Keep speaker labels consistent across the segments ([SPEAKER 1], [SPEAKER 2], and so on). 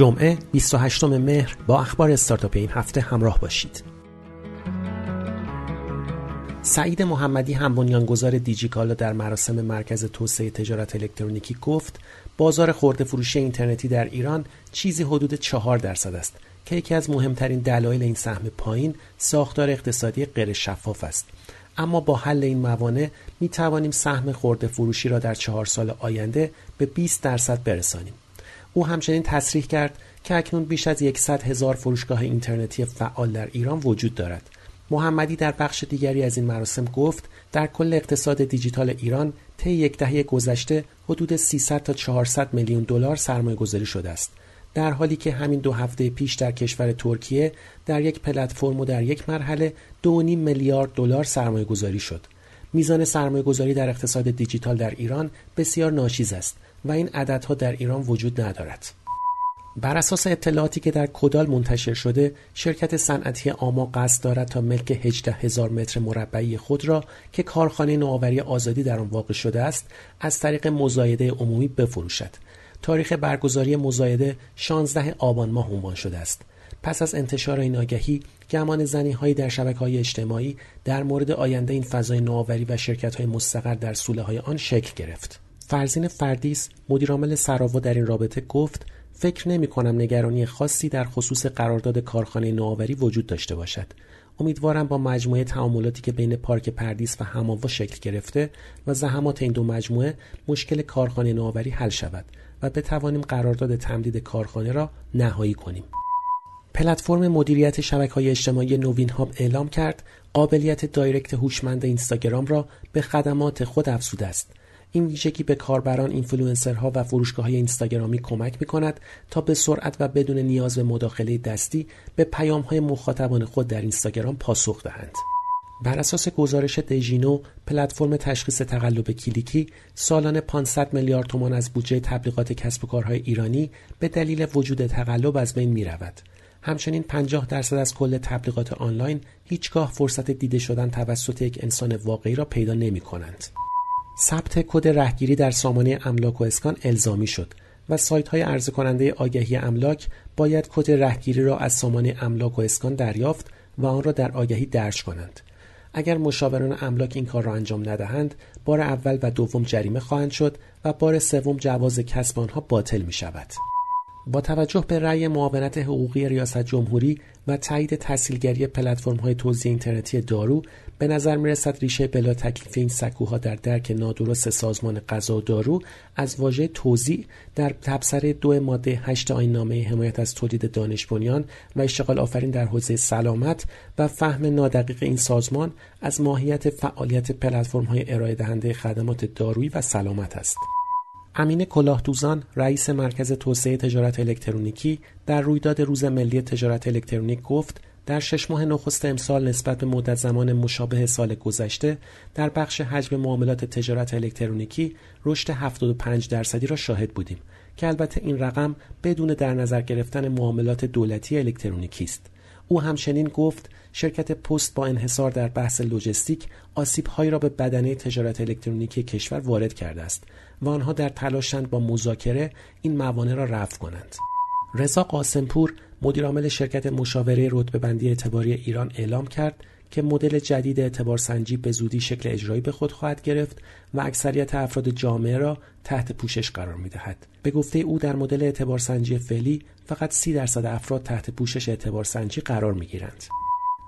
[SPEAKER 1] جمعه 28 مهر با اخبار استارتاپ این هفته همراه باشید. سعید محمدی هم بنیانگذار دیجیکالا در مراسم مرکز توسعه تجارت الکترونیکی گفت بازار خورده فروشی اینترنتی در ایران چیزی حدود 4 درصد است که یکی از مهمترین دلایل این سهم پایین ساختار اقتصادی غیر شفاف است اما با حل این موانع می توانیم سهم خورده فروشی را در چهار سال آینده به 20 درصد برسانیم او همچنین تصریح کرد که اکنون بیش از 100 هزار فروشگاه اینترنتی فعال در ایران وجود دارد. محمدی در بخش دیگری از این مراسم گفت در کل اقتصاد دیجیتال ایران طی یک دهه گذشته حدود 300 تا 400 میلیون دلار سرمایه گذاری شده است. در حالی که همین دو هفته پیش در کشور ترکیه در یک پلتفرم و در یک مرحله 2.5 میلیارد دلار سرمایه گذاری شد. میزان سرمایه گذاری در اقتصاد دیجیتال در ایران بسیار ناچیز است و این عددها در ایران وجود ندارد. بر اساس اطلاعاتی که در کدال منتشر شده شرکت صنعتی آما قصد دارد تا ملک 18 هزار متر مربعی خود را که کارخانه نوآوری آزادی در آن واقع شده است از طریق مزایده عمومی بفروشد. تاریخ برگزاری مزایده 16 آبان ماه عنوان شده است. پس از انتشار این آگهی گمان زنی هایی در شبکه های اجتماعی در مورد آینده این فضای نوآوری و شرکت های مستقر در سوله های آن شکل گرفت فرزین فردیس مدیرعامل سراوا در این رابطه گفت فکر نمی کنم نگرانی خاصی در خصوص قرارداد کارخانه نوآوری وجود داشته باشد. امیدوارم با مجموعه تعاملاتی که بین پارک پردیس و هماوا شکل گرفته و زحمات این دو مجموعه مشکل کارخانه نوآوری حل شود و بتوانیم قرارداد تمدید کارخانه را نهایی کنیم. پلتفرم مدیریت شبکه های اجتماعی نوین هاب اعلام کرد قابلیت دایرکت هوشمند اینستاگرام را به خدمات خود افزوده است این ویژگی به کاربران اینفلوئنسرها و فروشگاه های اینستاگرامی کمک می کند تا به سرعت و بدون نیاز به مداخله دستی به پیام های مخاطبان خود در اینستاگرام پاسخ دهند. بر اساس گزارش دژینو پلتفرم تشخیص تقلب کلیکی سالانه 500 میلیارد تومان از بودجه تبلیغات کسب و کارهای ایرانی به دلیل وجود تقلب از بین می رود. همچنین 50 درصد از کل تبلیغات آنلاین هیچگاه فرصت دیده شدن توسط یک انسان واقعی را پیدا نمی کنند. ثبت کد رهگیری در سامانه املاک و اسکان الزامی شد و سایت های عرضه کننده آگهی املاک باید کد رهگیری را از سامانه املاک و اسکان دریافت و آن را در آگهی درج کنند. اگر مشاوران املاک این کار را انجام ندهند، بار اول و دوم جریمه خواهند شد و بار سوم جواز کسب آنها باطل می شود. با توجه به رأی معاونت حقوقی ریاست جمهوری و تایید تحصیلگری پلتفرم های توزیع اینترنتی دارو به نظر می رسد ریشه بلا تکلیف این سکوها در درک نادرست سازمان غذا و دارو از واژه توزیع در تبصره دو ماده هشت آین نامه حمایت از تولید دانش بنیان و اشتغال آفرین در حوزه سلامت و فهم نادقیق این سازمان از ماهیت فعالیت پلتفرم های ارائه دهنده خدمات دارویی و سلامت است. امین کلاهدوزان رئیس مرکز توسعه تجارت الکترونیکی در رویداد روز ملی تجارت الکترونیک گفت در شش ماه نخست امسال نسبت به مدت زمان مشابه سال گذشته در بخش حجم معاملات تجارت الکترونیکی رشد 75 درصدی را شاهد بودیم که البته این رقم بدون در نظر گرفتن معاملات دولتی الکترونیکی است. او همچنین گفت شرکت پست با انحصار در بحث لوجستیک آسیبهایی را به بدنه تجارت الکترونیکی کشور وارد کرده است. و آنها در تلاشند با مذاکره این موانع را رفع کنند رضا قاسمپور مدیرعامل شرکت مشاوره رتبه‌بندی اعتباری ایران اعلام کرد که مدل جدید اعتبارسنجی به زودی شکل اجرایی به خود خواهد گرفت و اکثریت افراد جامعه را تحت پوشش قرار می‌دهد. به گفته او در مدل اعتبارسنجی فعلی فقط سی درصد افراد تحت پوشش اعتبارسنجی قرار می‌گیرند.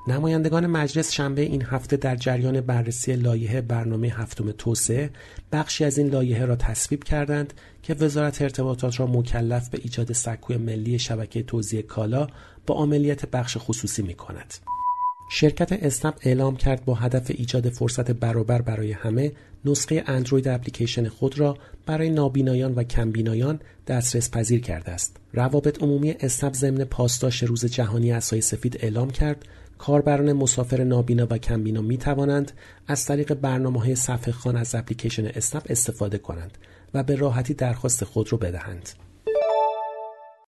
[SPEAKER 1] نمایندگان مجلس شنبه این هفته در جریان بررسی لایحه برنامه هفتم توسعه بخشی از این لایحه را تصویب کردند که وزارت ارتباطات را مکلف به ایجاد سکوی ملی شبکه توزیع کالا با عملیت بخش خصوصی می کند. شرکت اسنپ اعلام کرد با هدف ایجاد فرصت برابر برای همه نسخه اندروید اپلیکیشن خود را برای نابینایان و کمبینایان دسترس پذیر کرده است. روابط عمومی اسنپ ضمن پاسداشت روز جهانی اسای سفید اعلام کرد کاربران مسافر نابینا و کمبینا می توانند از طریق برنامه های صفحه خان از اپلیکیشن اسنپ استفاده کنند و به راحتی درخواست خود را بدهند.